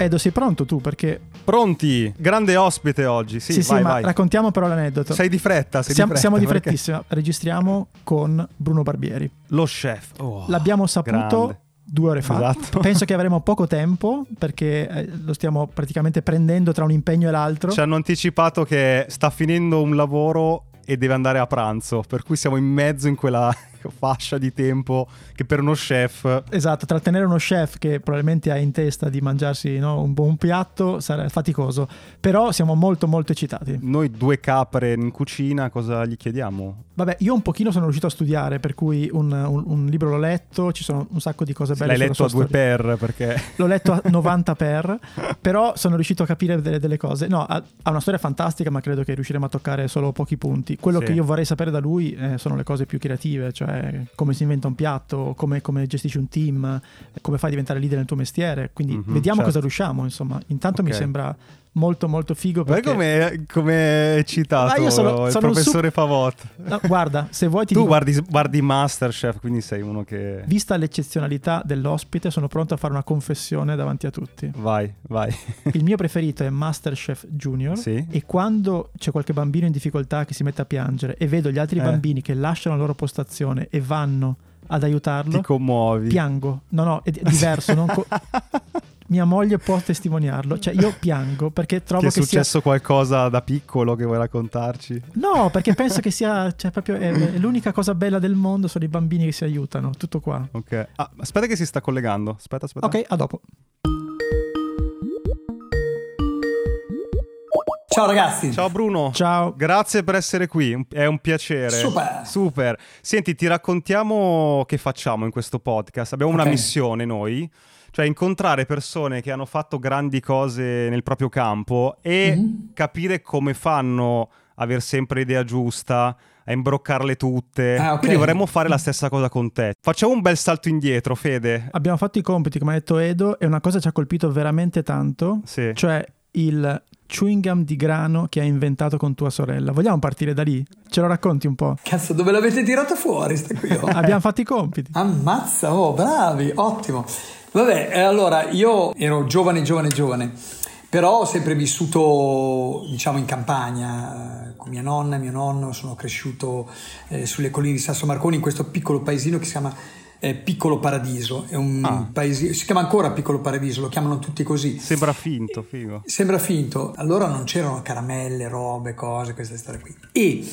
Edo, sei pronto tu? Perché... Pronti? Grande ospite oggi. Sì, sì, vai, sì ma vai. raccontiamo però l'aneddoto. Sei di fretta, sei siamo, di fretta. siamo di perché- frettissima. Registriamo con Bruno Barbieri. Lo chef. Oh, L'abbiamo saputo grande. due ore fa. Esatto. Penso che avremo poco tempo perché eh, lo stiamo praticamente prendendo tra un impegno e l'altro. Ci hanno anticipato che sta finendo un lavoro e deve andare a pranzo, per cui siamo in mezzo in quella fascia di tempo che per uno chef Esatto, trattenere uno chef che probabilmente ha in testa di mangiarsi no, un buon piatto sarà faticoso, però siamo molto molto eccitati. noi due capre in cucina cosa gli chiediamo? Vabbè, io un pochino sono riuscito a studiare, per cui un, un- un libro l'ho letto, ci sono un sacco di cose belle. L'hai letto a due per perché L'ho letto a 90 per, però sono riuscito a capire delle, delle cose. No, ha, ha una storia fantastica, ma credo che riusciremo a toccare solo pochi punti. Quello Sì. che io vorrei sapere da lui eh, sono le cose più creative, cioè come si inventa un piatto, come, come gestisci un team, eh, come fai a diventare leader nel tuo mestiere. Quindi Mhm, vediamo certo. cosa riusciamo, insomma. Intanto mi Ok. sembra molto molto figo Guarda perché... come come è citato Ma io sono- il sono professore Favot. No, guarda, se vuoi ti Tu dico- guardi, guardi Masterchef, quindi sei uno che... Vista l'eccezionalità dell'ospite, sono pronto a fare una confessione davanti a tutti. Vai, vai. Il mio preferito è Masterchef Junior. Sì. E quando c'è qualche bambino in difficoltà che si mette a piangere e vedo gli altri Eh. bambini che lasciano la loro postazione e vanno ad aiutarlo, Ti commuovi. piango. No, no, è, è diverso. non co- Mia moglie può testimoniarlo. Cioè, io piango perché trovo Ti è che sia. successo qualcosa da piccolo che vuoi raccontarci? No, perché penso che sia. Cioè, proprio. È, è l'unica cosa bella del mondo sono i bambini che si aiutano. Tutto qua. Ok. Ah, aspetta che si sta collegando. Aspetta, aspetta. Ok, a dopo. Ciao ragazzi. Ciao Bruno. Ciao. Grazie per essere qui, è un piacere. Super. Super. Senti, ti raccontiamo che facciamo in questo podcast. Abbiamo una Ok. missione noi, cioè incontrare persone che hanno fatto grandi cose nel proprio campo e Mhm. capire come fanno a aver sempre l'idea giusta, a imbroccarle tutte. Ah, ok. Quindi vorremmo fare la stessa cosa con te. Facciamo un bel salto indietro, Fede. Abbiamo fatto i compiti, come ha detto Edo, e una cosa ci ha colpito veramente tanto. Sì. Cioè il chewing gum di grano che hai inventato con tua sorella. Vogliamo partire da lì? Ce lo racconti un po'? Cazzo, dove l'avete tirato fuori sta qui? oh? Abbiamo fatto i compiti. Ammazza, oh, bravi, ottimo. Vabbè, eh, allora io ero giovane, giovane, giovane, però ho sempre vissuto, diciamo, in campagna eh, con mia nonna mio nonno. Sono cresciuto eh, sulle colline di Sasso Marconi in questo piccolo paesino che si chiama eh, Piccolo Paradiso. È un Ah. paesino, si chiama ancora Piccolo Paradiso, lo chiamano tutti così. Sembra finto, figo. Sembra finto. Allora non c'erano caramelle, robe, cose, queste storie qui. E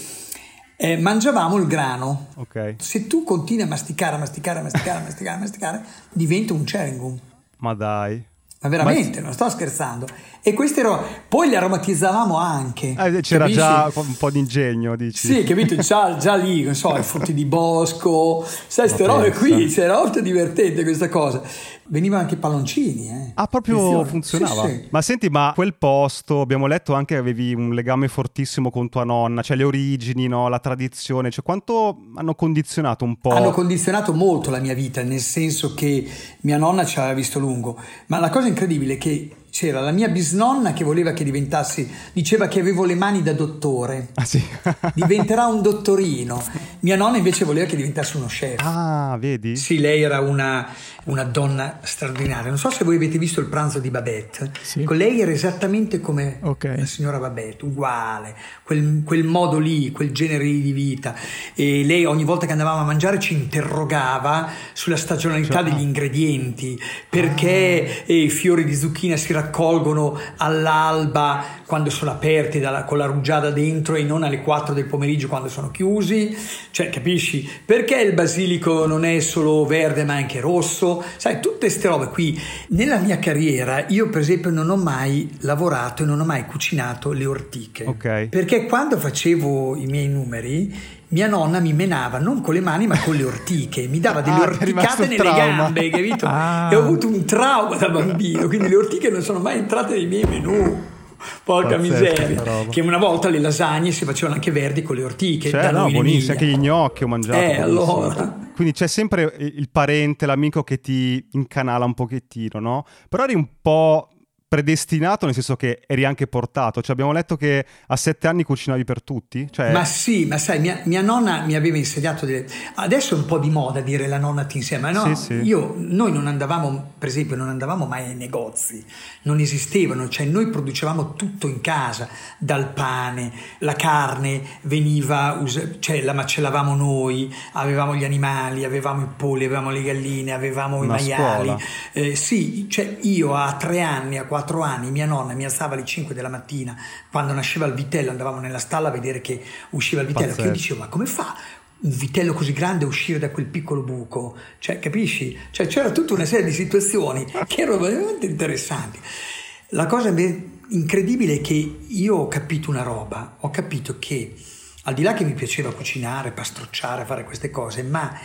eh, mangiavamo il grano. Ok. Se tu continui a masticare, masticare, masticare, masticare, masticare, diventa un chewing gum. Ma dai. Ma veramente, non sto scherzando. E queste ero... Poi le aromatizzavamo anche. Eh, c'era capisci? già un po' di ingegno, dici. Sì, capito? Già, già lì, non so, i frutti di bosco, sai, queste robe qui, c'era molto divertente questa cosa. Venivano anche i palloncini, eh. Ah, proprio Attenzione. funzionava. Sì, sì. Ma senti, ma quel posto, abbiamo letto anche che avevi un legame fortissimo con tua nonna, cioè le origini, no? la tradizione, cioè quanto hanno condizionato un po'? Hanno condizionato molto la mia vita, nel senso che mia nonna ci aveva visto lungo, ma la cosa incredibile è che c'era la mia bisnonna che voleva che diventassi, diceva che avevo le mani da dottore, Ah sì. diventerà un dottorino. Mia nonna invece voleva che diventassi uno chef. ah, vedi? Sì, lei era una, una donna straordinaria. Non so se voi avete visto il pranzo di Babette. Sì. Con lei era esattamente come Ok. la signora Babette, uguale, quel, quel modo lì, quel genere di vita. E lei ogni volta che andavamo a mangiare ci interrogava sulla stagionalità degli ingredienti, perché eh, i fiori di zucchina si raccolgono all'alba quando sono aperti dalla- con la rugiada dentro e non alle 4 del pomeriggio quando sono chiusi. Cioè, capisci? Perché il basilico non è solo verde ma anche rosso? Sai, tutte queste robe qui. Nella mia carriera io per esempio non ho mai lavorato e non ho mai cucinato le ortiche. Ok. Perché quando facevo i miei numeri mia nonna mi menava non con le mani ma con le ortiche, mi dava delle Ah, orticate nelle trauma. gambe, capito? Ah. E ho avuto un trauma da bambino, quindi le ortiche non sono mai entrate nei miei menù. Porca Pazzesca miseria. Che una volta le lasagne si facevano anche verdi con le ortiche. Cioè, da no, Emilia. anche gli gnocchi ho mangiato. Eh, buonissimi. allora. Quindi c'è sempre il parente, l'amico che ti incanala un pochettino, no? Però eri un po' predestinato nel senso che eri anche portato? Cioè abbiamo letto che a sette anni cucinavi per tutti? Cioè... Ma sì, ma sai, mia, mia, nonna mi aveva insegnato, delle... adesso è un po' di moda dire la nonna ti insegna, ma no, sì, sì. Io, noi non andavamo, per esempio, non andavamo mai ai negozi, non esistevano, cioè noi producevamo tutto in casa, dal pane, la carne veniva, cioè la macellavamo noi, avevamo gli animali, avevamo i polli, avevamo le galline, avevamo Una i maiali. Eh, sì, cioè io a tre anni, a quattro anni, mia nonna mi alzava alle 5 della mattina, quando nasceva il vitello andavamo nella stalla a vedere che usciva il vitello, Pazzesco. che io dicevo ma come fa un vitello così grande uscire da quel piccolo buco? Cioè, capisci? Cioè, c'era tutta una serie di situazioni che erano veramente interessanti. La cosa incredibile è che io ho capito una roba, ho capito che al di là che mi piaceva cucinare, pastrocciare, fare queste cose, ma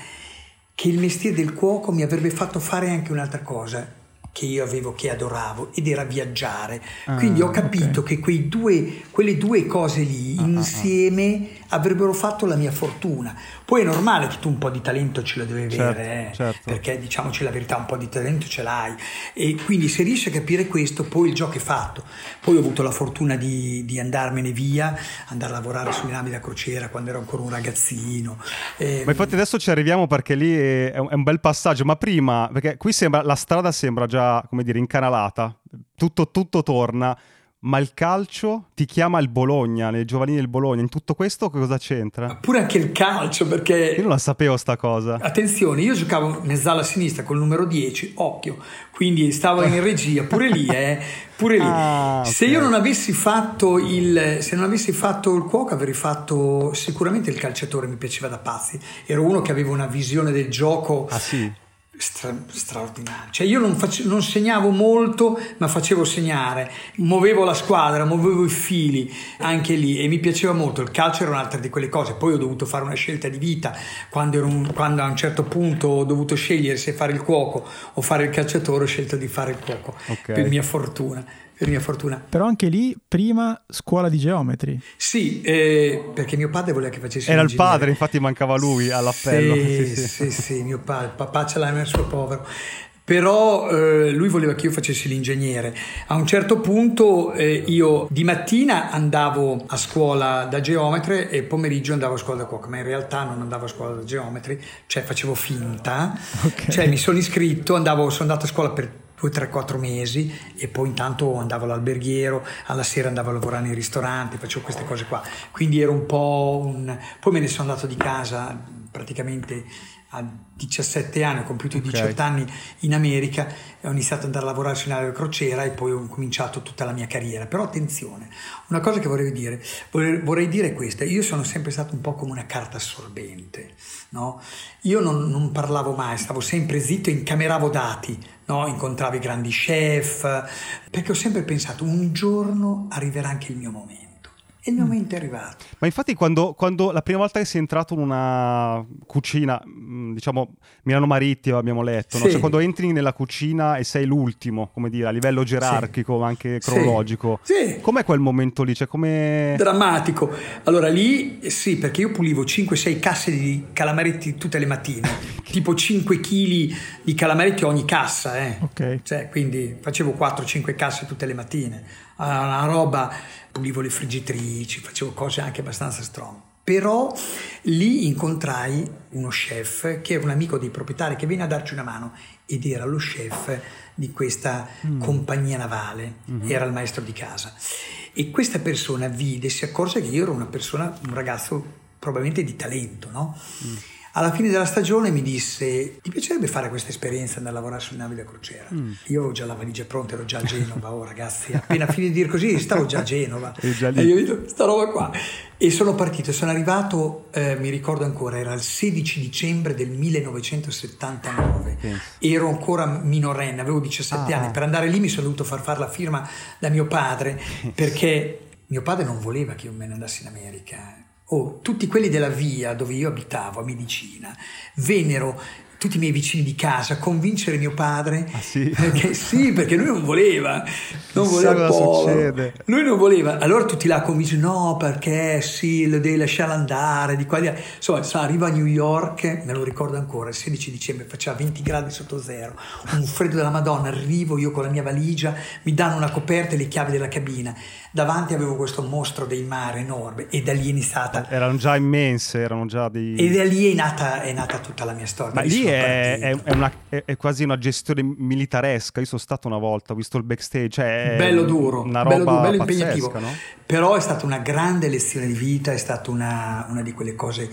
che il mestiere del cuoco mi avrebbe fatto fare anche un'altra cosa, che io avevo, che adoravo, ed era viaggiare. Ah, Quindi ho capito okay. che due, quelle due cose lì ah, ah, ah. insieme ah, avrebbero fatto la mia fortuna. Poi è normale che tu un po' di talento ce lo devi certo, avere, eh? certo. perché diciamoci la verità, un po' di talento ce l'hai. E quindi se riesci a capire questo, poi il gioco è fatto. Poi ho avuto la fortuna di, di andarmene via, andare a lavorare sulle navi da crociera quando ero ancora un ragazzino. E... Ma infatti adesso ci arriviamo perché lì è un, è un bel passaggio, ma prima, perché qui sembra, la strada sembra già, come dire, incanalata, tutto, tutto torna ma il calcio ti chiama il Bologna, nei giovanili del Bologna, in tutto questo cosa c'entra? Pure anche il calcio, perché... Io non la sapevo sta cosa. Attenzione, io giocavo mezzala sinistra col numero 10, occhio, quindi stavo in regia, pure lì, eh, pure lì. Ah, okay. Se io non avessi fatto il, se non avessi fatto il cuoco avrei fatto sicuramente il calciatore, mi piaceva da pazzi. Ero uno che aveva una visione del gioco... Ah sì? Stra- straordinario. Cioè io non, face- non, segnavo molto, ma facevo segnare, muovevo la squadra, muovevo i fili anche lì e mi piaceva molto. Il calcio era un'altra di quelle cose. Poi ho dovuto fare una scelta di vita quando, un, quando a un certo punto ho dovuto scegliere se fare il cuoco o fare il calciatore, ho scelto di fare il cuoco okay. per mia fortuna per mia fortuna. Però anche lì, prima scuola di geometri. Sì, eh, perché mio padre voleva che facessi Era il padre, infatti mancava lui all'appello. Sì, sì, sì, sì, sì mio padre, papà ce l'ha nel suo povero però eh, lui voleva che io facessi l'ingegnere. A un certo punto eh, io di mattina andavo a scuola da geometri e pomeriggio andavo a scuola da cuoco, ma in realtà non andavo a scuola da geometri, cioè facevo finta, okay. cioè mi sono iscritto, andavo, sono andato a scuola per due, tre, quattro mesi e poi intanto andavo all'alberghiero, alla sera andavo a lavorare nei ristoranti, facevo queste cose qua. Quindi ero un po' un... Poi me ne sono andato di casa praticamente a 17 anni, ho compiuto i 18 okay. anni in America e ho iniziato ad andare a lavorare su un'aereo crociera e poi ho cominciato tutta la mia carriera. Però attenzione, una cosa che vorrei dire, vorrei, vorrei dire questa, io sono sempre stato un po' come una carta assorbente, no? Io non, non parlavo mai, stavo sempre zitto e incameravo dati, no? incontravo i grandi chef, perché ho sempre pensato un giorno arriverà anche il mio momento. E il momento è arrivato. Ma infatti quando, quando, la prima volta che sei entrato in una cucina, mm, diciamo Milano Marittima abbiamo letto, sì. no? cioè quando entri nella cucina e sei l'ultimo, come dire, a livello gerarchico, sì. ma anche cronologico, sì. com'è quel momento lì? Cioè, com'è... Drammatico. Allora lì sì, perché io pulivo 5-6 casse di calamaretti tutte le mattine, tipo 5 kg di calamaretti ogni cassa, eh. okay. cioè, quindi facevo 4-5 casse tutte le mattine, una roba pulivo le friggitrici, facevo cose anche abbastanza strong. Però lì incontrai uno chef che era un amico dei proprietari che venne a darci una mano ed era lo chef di questa mm. compagnia navale, mm-hmm. era il maestro di casa. E questa persona vide, si accorse che io ero una persona, un ragazzo probabilmente di talento, no? Mm alla fine della stagione mi disse: Ti piacerebbe fare questa esperienza andare a lavorare sulle navi da crociera? Mm. Io avevo già la valigia pronta, ero già a Genova. Oh, ragazzi, appena finito di dire così, stavo già a Genova. e io ho detto: Sta roba qua. E sono partito, sono arrivato, eh, mi ricordo ancora, era il 16 dicembre del 1979. Yes. Ero ancora minorenne, avevo 17 ah. anni. Per andare lì mi sono dovuto far fare la firma da mio padre perché mio padre non voleva che io me ne andassi in America oh, tutti quelli della via dove io abitavo, a Medicina, vennero tutti i miei vicini di casa, convincere mio padre. Ah, sì? Perché, sì, perché lui non voleva. Non voleva cosa succede. Lui non voleva. Allora tutti là convinci, no, perché sì, lo devi lasciare andare, di qua di là. Insomma, so, arriva a New York, me lo ricordo ancora, il 16 dicembre, faceva 20 gradi sotto zero, un freddo della Madonna, arrivo io con la mia valigia, mi danno una coperta e le chiavi della cabina. Davanti avevo questo mostro dei mari enorme e da lì è iniziata... Erano già immense, erano già dei... E da lì è nata, è nata tutta la mia storia. Ma lì è, è, una, è, quasi una gestione militaresca. Io sono stato una volta, ho visto il backstage. Cioè bello duro, una roba bello, duro, bello impegnativo. No? Però è stata una grande lezione di vita, è stata una, una di quelle cose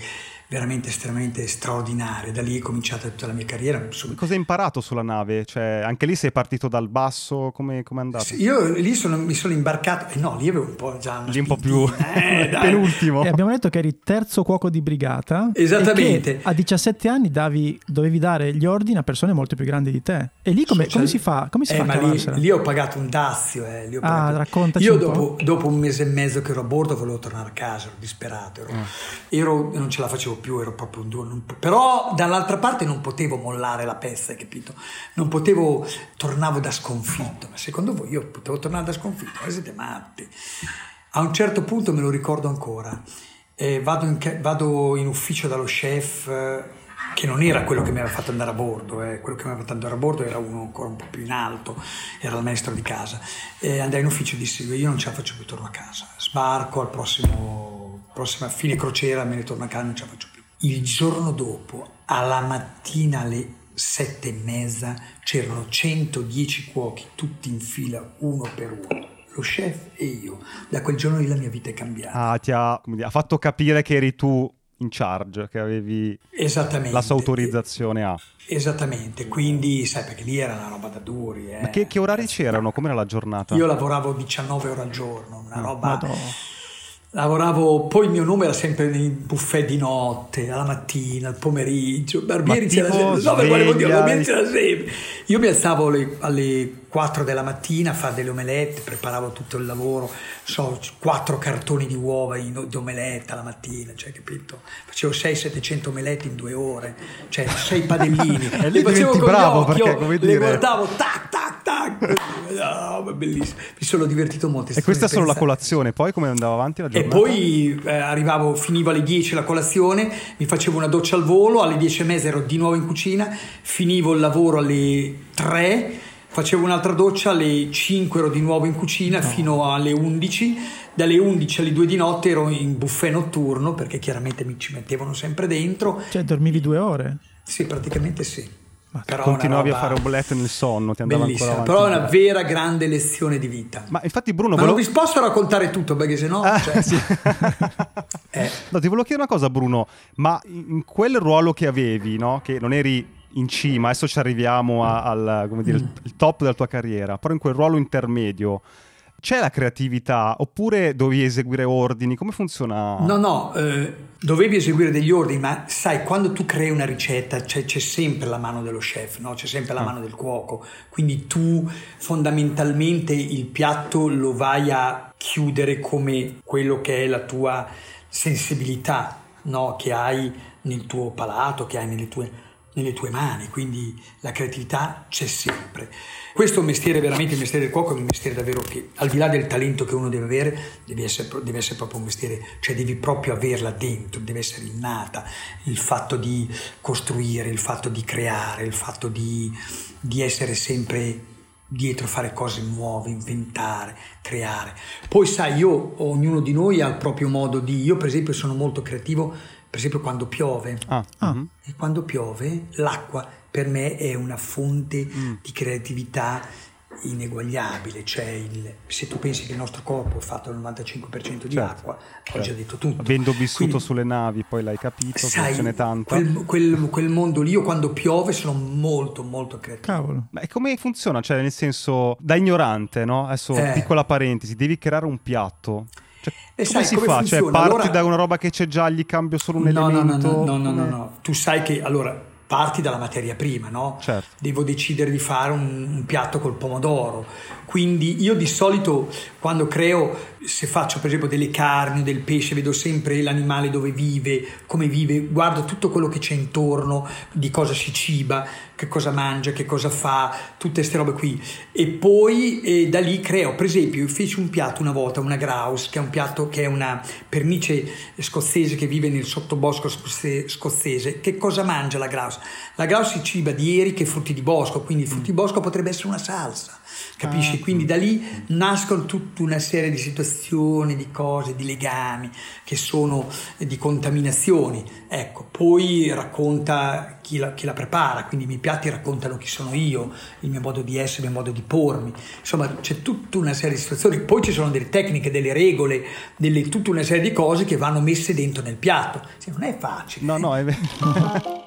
veramente estremamente straordinaria. Da lì è cominciata tutta la mia carriera. Cosa hai imparato sulla nave? Cioè, anche lì sei partito dal basso? Come è andato? Sì, io lì sono, mi sono imbarcato, eh no, lì avevo un po' già una Lì un po' più eh, penultimo. E abbiamo detto che eri terzo cuoco di brigata. Esattamente. a 17 anni davi, dovevi dare gli ordini a persone molto più grandi di te. E lì come, Cioè, come si fa? Come si eh, fa ma a lì, lì ho pagato un dazio. Eh, lì ho Ah, pagato- raccontaci Io un po'. dopo, dopo un mese e mezzo che ero a bordo volevo tornare a casa, ero disperato. Ero, Ah. ero- non ce la facevo più, ero proprio un po- però dall'altra parte non potevo mollare la peste, capito? Non potevo, tornavo da sconfitto. Ma secondo voi io potevo tornare da sconfitto? Ma siete matti. A un certo punto me lo ricordo ancora. eh, vado, in, vado in ufficio dallo chef. eh, che non era quello che mi aveva fatto andare a bordo, eh. quello che mi aveva fatto andare a bordo era uno ancora un po' più in alto, era il maestro di casa. E andai in ufficio e dissi: Io non ce la faccio più, torno a casa. Sbarco al prossimo, prossima fine crociera, me ne torno a casa, non ce la faccio più. Il giorno dopo, alla mattina alle sette e mezza, c'erano 110 cuochi, tutti in fila, uno per uno. Lo chef e io. Da quel giorno lì la mia vita è cambiata. Ah, ti ha, dire, ha fatto capire che eri tu in charge, che avevi Esattamente. la sua autorizzazione a... Esattamente, quindi sai perché lì era una roba da duri. eh. Ma che, che orari c'erano? Com'era la giornata? Io lavoravo 19 ore al giorno, una roba... Madonna. Lavoravo, poi il mio nome era sempre nei buffet di notte, alla mattina, al pomeriggio, Barbieri c'era sempre, no, per quale motivo? Barbieri c'era sempre. Io mi alzavo alle, alle 4 della mattina a fare delle omelette, preparavo tutto il lavoro, so, quattro cartoni di uova in, di omeletta la mattina, cioè, capito? Facevo 600-700 omelette in due ore, cioè sei padellini. E lì Le facevo con gli bravo, occhi, perché, come le dire- guardavo, tac, tac, tac. Ma bellissimo. Mi sono divertito molto. E questa è solo la colazione, poi come andava avanti la e giornata? poi eh, arrivavo, finivo alle 10 la colazione, mi facevo una doccia al volo, alle 10 e mezza ero di nuovo in cucina, finivo il lavoro alle 3, facevo un'altra doccia, alle 5 ero di nuovo in cucina fino alle 11, dalle 11 alle 2 di notte ero in buffet notturno perché chiaramente mi ci mettevano sempre dentro. Cioè, dormivi due ore? Sì, praticamente sì. Ma Però Continuavi a fare omelette nel sonno, ti andava bellissima, ancora però è una vera grande lezione di vita. Ma infatti Bruno, Ma volevo... non vi posso raccontare tutto perché sennò... Ah, cioè, sì. eh. No, ti volevo chiedere una cosa, Bruno, ma in quel ruolo che avevi, no? che non eri in cima, adesso ci arriviamo a- al come dire, il- il top della tua carriera, però in quel ruolo intermedio c'è la creatività oppure dovevi eseguire ordini? Come funziona? No, no, eh, dovevi eseguire degli ordini, ma sai, quando tu crei una ricetta c'è, c'è sempre la mano dello chef, no? c'è sempre la Ah. mano del cuoco, quindi tu fondamentalmente il piatto lo vai a chiudere come quello che è la tua sensibilità no? che hai nel tuo palato, che hai nelle tue, nelle tue mani, quindi la creatività c'è sempre. Questo mestiere veramente, il mestiere del cuoco è un mestiere davvero che al di là del talento che uno deve avere, deve essere, deve essere proprio un mestiere, cioè devi proprio averla dentro, deve essere innata, il fatto di costruire, il fatto di creare, il fatto di, di essere sempre dietro fare cose nuove, inventare, creare. Poi sai, io, ognuno di noi ha il proprio modo di, io per esempio sono molto creativo, per esempio quando piove. Ah, Ah. mhm. E quando piove, l'acqua per me è una fonte Mm. di creatività ineguagliabile. Cioè, il- se tu pensi che il nostro corpo è fatto al 95% di Certo, acqua, ho certo. già detto tutto. Avendo vissuto Quindi, sulle navi, poi l'hai capito, sai, ce n'è tanta. quel, quel- quel mondo lì, io quando piove sono molto, molto creativo. Cavolo. Ma e come funziona? Cioè, nel senso, da ignorante, no? Adesso, Eh. piccola parentesi, devi creare un piatto. Cioè, E come sai si come fa? funziona? Cioè, parti Allora- da una roba che c'è già, gli cambio solo un No, no, no, elemento? no, no, no, no, Come- no. Tu sai che allora parti dalla materia prima, no? Certo. Devo decidere di fare un, un, piatto col pomodoro. Quindi io di solito quando creo, se faccio per esempio delle carni o del pesce, vedo sempre l'animale dove vive, come vive, guardo tutto quello che c'è intorno, di cosa si ciba, che cosa mangia, che cosa fa, tutte queste robe qui. E poi eh, da lì creo, per esempio, io feci un piatto una volta, una grouse, che è un piatto che è una pernice scozzese che vive nel sottobosco scozzese. Che cosa mangia la grouse? La grouse si ciba di eriche e frutti di bosco, quindi i frutti di bosco potrebbe essere una salsa capisci? Ah. Quindi da lì nascono tutta una serie di situazioni, di cose, di legami che sono di contaminazioni. Ecco, poi racconta chi la, chi la, prepara, quindi i miei piatti raccontano chi sono io, il mio modo di essere, il mio modo di pormi. Insomma, c'è tutta una serie di situazioni. Poi ci sono delle tecniche, delle regole, delle, tutta una serie di cose che vanno messe dentro nel piatto. Sì, non è facile. No, no, è vero.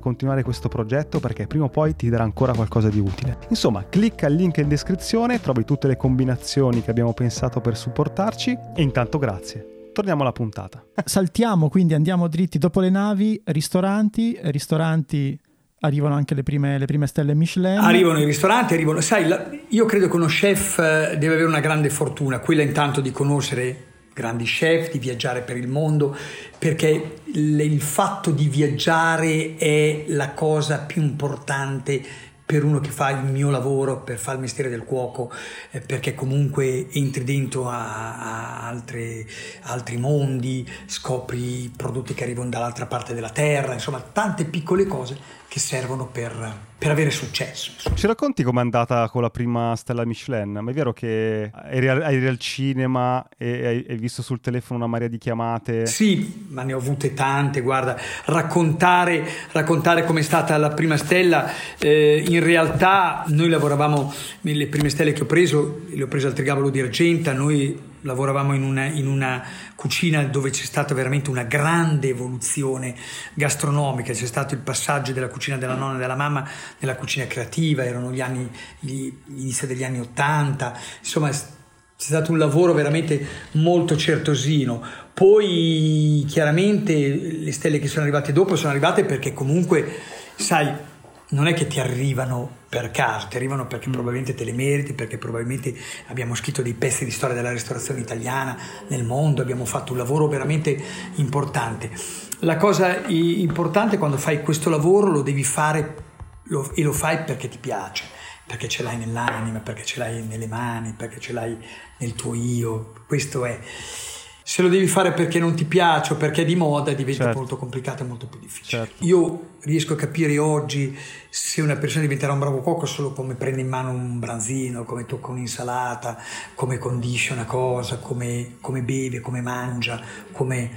continuare questo progetto perché prima o poi ti darà ancora qualcosa di utile. Insomma, clicca il link in descrizione, trovi tutte le combinazioni che abbiamo pensato per supportarci e intanto grazie. Torniamo alla puntata. Saltiamo, quindi andiamo dritti dopo le navi, ristoranti, ristoranti arrivano anche le prime, le prime, stelle Michelin. Arrivano i ristoranti, arrivano, sai, la, io credo che uno chef eh, deve avere una grande fortuna, quella intanto di conoscere grandi chef, di viaggiare per il mondo, perché il fatto di viaggiare è la cosa più importante per uno che fa il mio lavoro, per fare il mestiere del cuoco, eh, perché comunque entri dentro a, a altre, altri mondi, scopri prodotti che arrivano dall'altra parte della terra, insomma tante piccole cose che servono per, per avere successo. Ci racconti com'è andata con la prima stella Michelin? Ma è vero che eri, eri al cinema e hai, hai, visto sul telefono una marea di chiamate? Sì, ma ne ho avute tante. Guarda, raccontare, raccontare com'è stata la prima stella, eh, in realtà noi lavoravamo, le prime stelle che ho preso, le ho prese al Trigavolo di Argenta, noi lavoravamo in una, in una, cucina dove c'è stata veramente una grande evoluzione gastronomica, c'è stato il passaggio della cucina della nonna e della mamma nella cucina creativa, erano gli anni, l'inizio degli anni Ottanta, insomma c'è stato un lavoro veramente molto certosino. Poi chiaramente le stelle che sono arrivate dopo sono arrivate perché comunque, sai, non è che ti arrivano per caso, ti arrivano perché mm. probabilmente te le meriti, perché probabilmente abbiamo scritto dei pezzi di storia della ristorazione italiana nel mondo, abbiamo fatto un lavoro veramente importante. La cosa importante quando fai questo lavoro lo devi fare lo, e lo fai perché ti piace, perché ce l'hai nell'anima, perché ce l'hai nelle mani, perché ce l'hai nel tuo io. Questo è se lo devi fare perché non ti piace o perché è di moda diventa certo. molto complicato e molto più difficile. Certo. Io riesco a capire oggi se una persona diventerà un bravo cuoco solo come prende in mano un branzino, come tocca un'insalata, come condisce una cosa, come, come beve, come mangia, come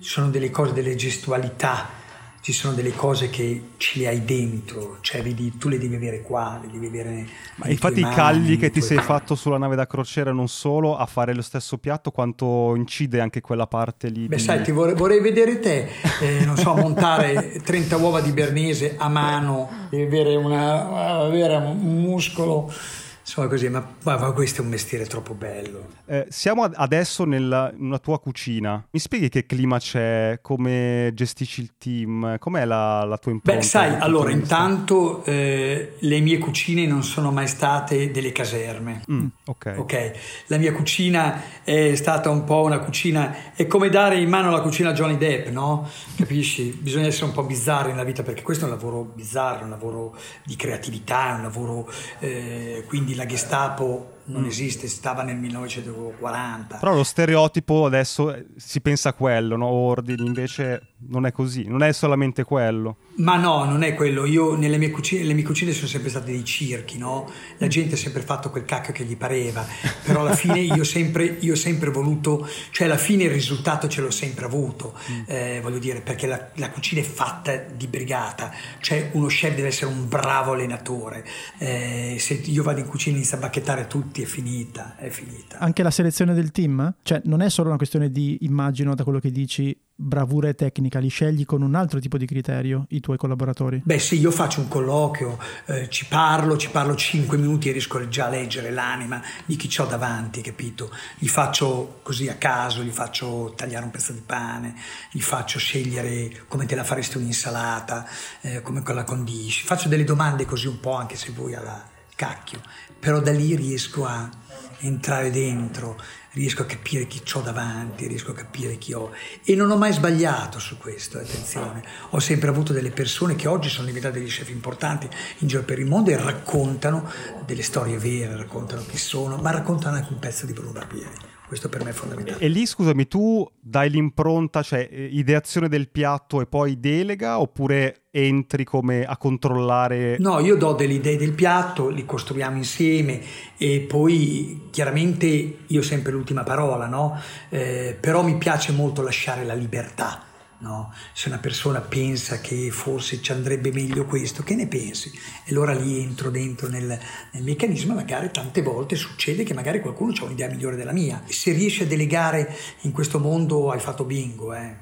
sono delle cose, delle gestualità ci sono delle cose che ce le hai dentro, cioè vedi, tu le devi avere qua, le devi avere. Ma infatti i cagli che ti sei fatto sulla nave da crociera non solo a fare lo stesso piatto, quanto incide anche quella parte lì? Beh, di... sai, ti vorrei, vorrei, vedere te, eh, non so, montare 30 uova di bernese a mano, devi avere, una, avere un muscolo Insomma così, ma, ma, ma, questo è un mestiere troppo bello. Eh, siamo adesso nella, nella, tua cucina. Mi spieghi che clima c'è, come gestisci il team, com'è la, la tua impronta? Beh, sai, allora, intanto eh, le mie cucine non sono mai state delle caserme. Mm, ok. Ok, la mia cucina è stata un po' una cucina, è come dare in mano la cucina a Johnny Depp, no? Capisci? Bisogna essere un po' bizzarri nella vita perché questo è un lavoro bizzarro, un lavoro di creatività, un lavoro, eh, quindi la Gestapo non Mm. esiste, stava nel 1940. Però lo stereotipo adesso eh, si pensa a quello, no? Ordini, invece non è così, non è solamente quello. Ma no, non è quello. Io nelle mie cucine, le mie cucine sono sempre state dei circhi, no? La gente ha sempre fatto quel cacchio che gli pareva, però alla fine io ho sempre, io sempre voluto, cioè alla fine il risultato ce l'ho sempre avuto, eh, voglio dire, perché la, la cucina è fatta di brigata, cioè uno chef deve essere un bravo allenatore. Eh, se io vado in cucina e inizio a bacchettare tutti è finita, è finita. Anche la selezione del team? Cioè, non è solo una questione di, immagino da quello che dici, bravura e tecnica, li scegli con un altro tipo di criterio i tuoi collaboratori? Beh sì, io faccio un colloquio, eh, ci parlo, ci parlo 5 minuti e riesco già a leggere l'anima di chi ho davanti, capito? Gli faccio così a caso, gli faccio tagliare un pezzo di pane, gli faccio scegliere come te la faresti un'insalata, eh, come la condisci. Faccio delle domande così un po' anche se vuoi alla cacchio, però da lì riesco a entrare dentro, riesco a capire chi ho davanti, riesco a capire chi ho. E non ho mai sbagliato su questo, attenzione. Ho sempre avuto delle persone che oggi sono diventate degli chef importanti in giro per il mondo e raccontano delle storie vere, raccontano chi sono, ma raccontano anche un pezzo di Bruno Barbieri. Questo per me è fondamentale. E lì, scusami, tu dai l'impronta, cioè eh, ideazione del piatto e poi delega oppure entri come a controllare? No, io do delle idee del piatto, li costruiamo insieme e poi chiaramente io ho sempre l'ultima parola, no? Eh, però mi piace molto lasciare la libertà. No? Se una persona pensa che forse ci andrebbe meglio questo, che ne pensi? E allora lì entro dentro nel, nel meccanismo, magari tante volte succede che magari qualcuno ha un'idea migliore della mia. Se riesci a delegare in questo mondo hai fatto bingo, eh?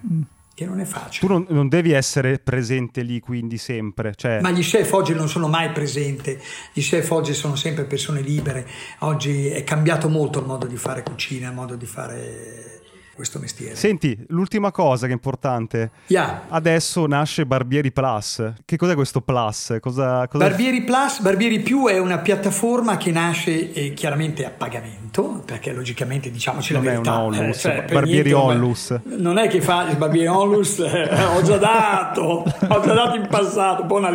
che non è facile. Tu non, non, devi essere presente lì quindi sempre. Cioè... Ma gli chef oggi non sono mai presenti, gli chef oggi sono sempre persone libere, oggi è cambiato molto il modo di fare cucina, il modo di fare questo mestiere. Senti, l'ultima cosa che è importante. Yeah. Adesso nasce Barbieri Plus. Che cos'è questo Plus? Cosa, cosa... Barbieri Plus, Barbieri Più è una piattaforma che nasce eh, chiaramente a pagamento, perché logicamente diciamoci non la verità. È un onlus, eh, cioè, Barbieri niente, Onlus. Non è che fa il Barbieri Onlus, eh, ho già dato, ho già dato in passato, buona.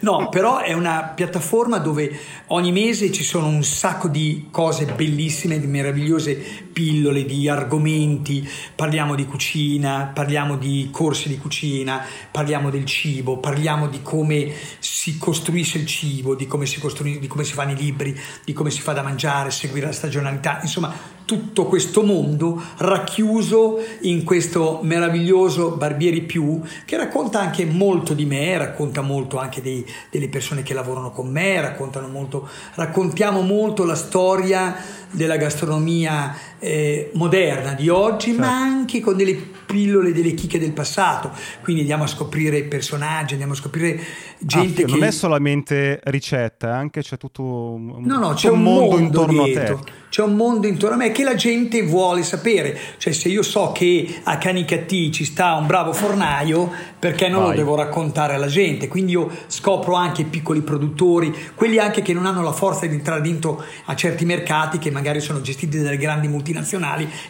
No, però è una piattaforma dove ogni mese ci sono un sacco di cose bellissime, di meravigliose pillole, di argomenti parliamo di cucina, parliamo di corsi di cucina, parliamo del cibo, parliamo di come si costruisce il cibo, di come si, costruisce, di come si fanno i libri, di come si fa da mangiare, seguire la stagionalità, insomma tutto questo mondo racchiuso in questo meraviglioso Barbieri Più che racconta anche molto di me, racconta molto anche dei, delle persone che lavorano con me, raccontano molto, raccontiamo molto la storia della gastronomia eh, moderna di oggi, certo. ma anche con delle pillole, delle chicche del passato. Quindi andiamo a scoprire personaggi, andiamo a scoprire gente ah, che... Non è solamente ricetta, anche c'è tutto un, no, no, c'è un, un mondo, mondo intorno dietro. a te. C'è un mondo intorno a me che la gente vuole sapere. Cioè, se io so che a Canicattì ci sta un bravo fornaio, perché non Vai. lo devo raccontare alla gente? Quindi io scopro anche i piccoli produttori, quelli anche che non hanno la forza di entrare dentro a certi mercati che magari sono gestiti dalle grandi multinazionali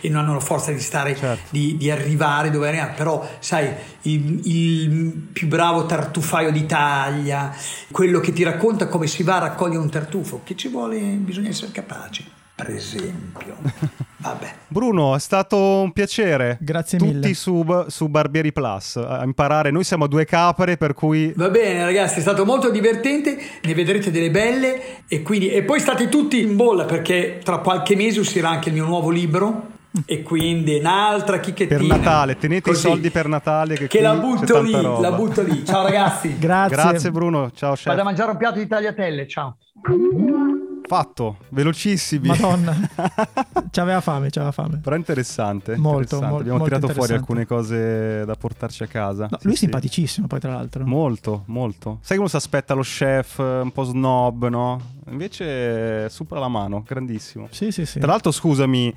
e non hanno la forza di stare, Certo. di, di arrivare dove arrivare. Però, sai, il, il più bravo tartufaio d'Italia, quello che ti racconta come si va a raccogliere un tartufo, che ci vuole, bisogna essere capaci. Per esempio, vabbè. Bruno, è stato un piacere. Grazie Tutti mille. su, su Barbieri Plus a imparare. Noi siamo due capre, per cui Va bene ragazzi, è stato molto divertente, ne vedrete delle belle e, quindi, e poi state tutti in bolla perché tra qualche mese uscirà anche il mio nuovo libro e quindi un'altra chichettina. per Natale, tenete Così, i soldi per Natale. Che, Che la butto lì, roba. la butto lì. Ciao ragazzi. Grazie. Grazie Bruno, ciao Vado a chef. mangiare un piatto di tagliatelle, ciao. Fatto, velocissimi. Madonna. c'aveva fame, c'aveva fame. Però interessante. Molto, interessante. mol- Abbiamo molto tirato fuori alcune cose da portarci a casa. No, Sì, lui è sì. simpaticissimo, poi tra l'altro. Molto, molto. Sai uno si aspetta lo chef un po' snob, no? Invece supera la mano, grandissimo. sì, sì, sì. Tra l'altro, scusami,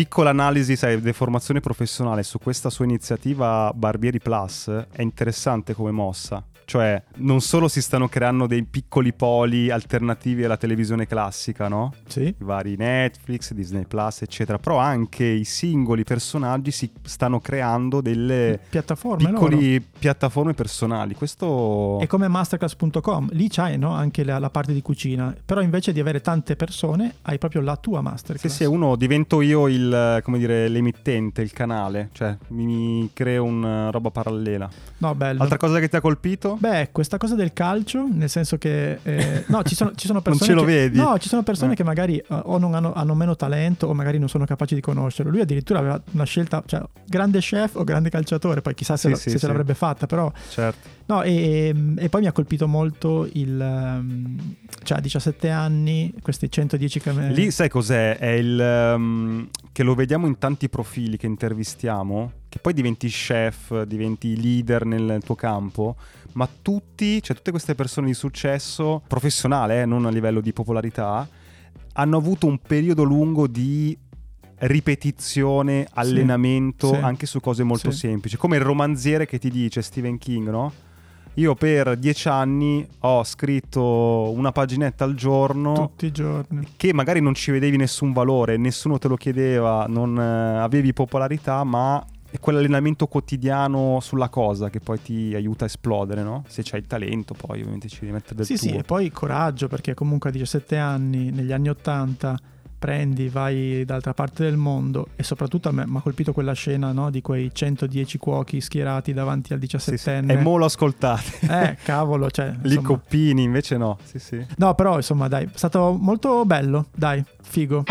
piccola analisi, sai, deformazione professionale su questa sua iniziativa Barbieri Plus è interessante come mossa. Cioè, non solo si stanno creando dei piccoli poli alternativi alla televisione classica, no? Sì. I vari Netflix, Disney Plus, eccetera, però anche i singoli personaggi si stanno creando delle Piattaforme piccoli piattaforme personali. Questo È come masterclass.com, lì c'hai no, anche la, la parte di cucina, però invece di avere tante persone hai proprio la tua Sì, masterclass. sì, uno divento io il, come dire, l'emittente, il canale, cioè mi, mi creo una roba parallela. No, bello. Altra cosa che ti ha colpito? Beh, questa cosa del calcio, nel senso che eh, no, ci sono, ci sono Non persone ce lo che, vedi? No, ci sono persone Eh. che magari eh, o non hanno, hanno meno talento o magari non sono capaci di conoscerlo. Lui addirittura aveva una scelta, cioè grande chef o grande calciatore, poi chissà se, Sì, lo- sì, se sì. ce l'avrebbe fatta, però Certo. No, e, e poi mi ha colpito molto il ehm, cioè a 17 anni, questi 110 km. Lì sai cos'è? È il ehm, che lo vediamo in tanti profili che intervistiamo, che poi diventi chef, diventi leader nel tuo campo, ma tutti, cioè tutte queste persone di successo professionale, eh, non a livello di popolarità, hanno avuto un periodo lungo di ripetizione, allenamento sì. anche su cose molto Sì. semplici, come il romanziere che ti dice Stephen King, no? Io per dieci anni ho scritto una paginetta al giorno tutti i giorni. che magari non ci vedevi nessun valore, nessuno te lo chiedeva, non eh, avevi popolarità, ma è quell'allenamento quotidiano sulla cosa che poi ti aiuta a esplodere, no? Se c'hai il talento, poi ovviamente ci devi mettere del Sì, tuo. sì, e poi coraggio perché comunque a 17 anni, negli anni 80, prendi, vai dall'altra parte del mondo e soprattutto a me mi ha colpito quella scena no, di quei 110 cuochi schierati davanti al Sì, sì. 17enne. E mo lo ascoltate. Eh, cavolo, cioè... Insomma. coppini, invece no. Sì, sì. No, però insomma, dai, è stato molto bello, dai, figo.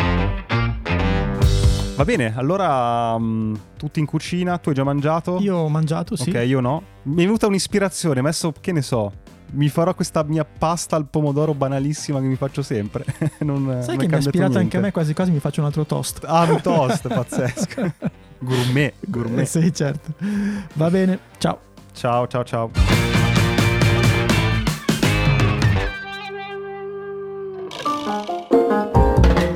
Va bene, allora mm, tutti in cucina, tu hai già mangiato? Io ho mangiato, sì. Ok, io no. Mi è venuta un'ispirazione, adesso che ne so. Mi farò questa mia pasta al pomodoro banalissima che mi faccio sempre. non, non Sai che mi ha ispirato anche a me, niente. quasi quasi mi faccio un altro toast. Ah, un toast, pazzesco. Gourmet, gourmet. Eh, sì, certo. Va bene, ciao. Ciao, ciao, ciao.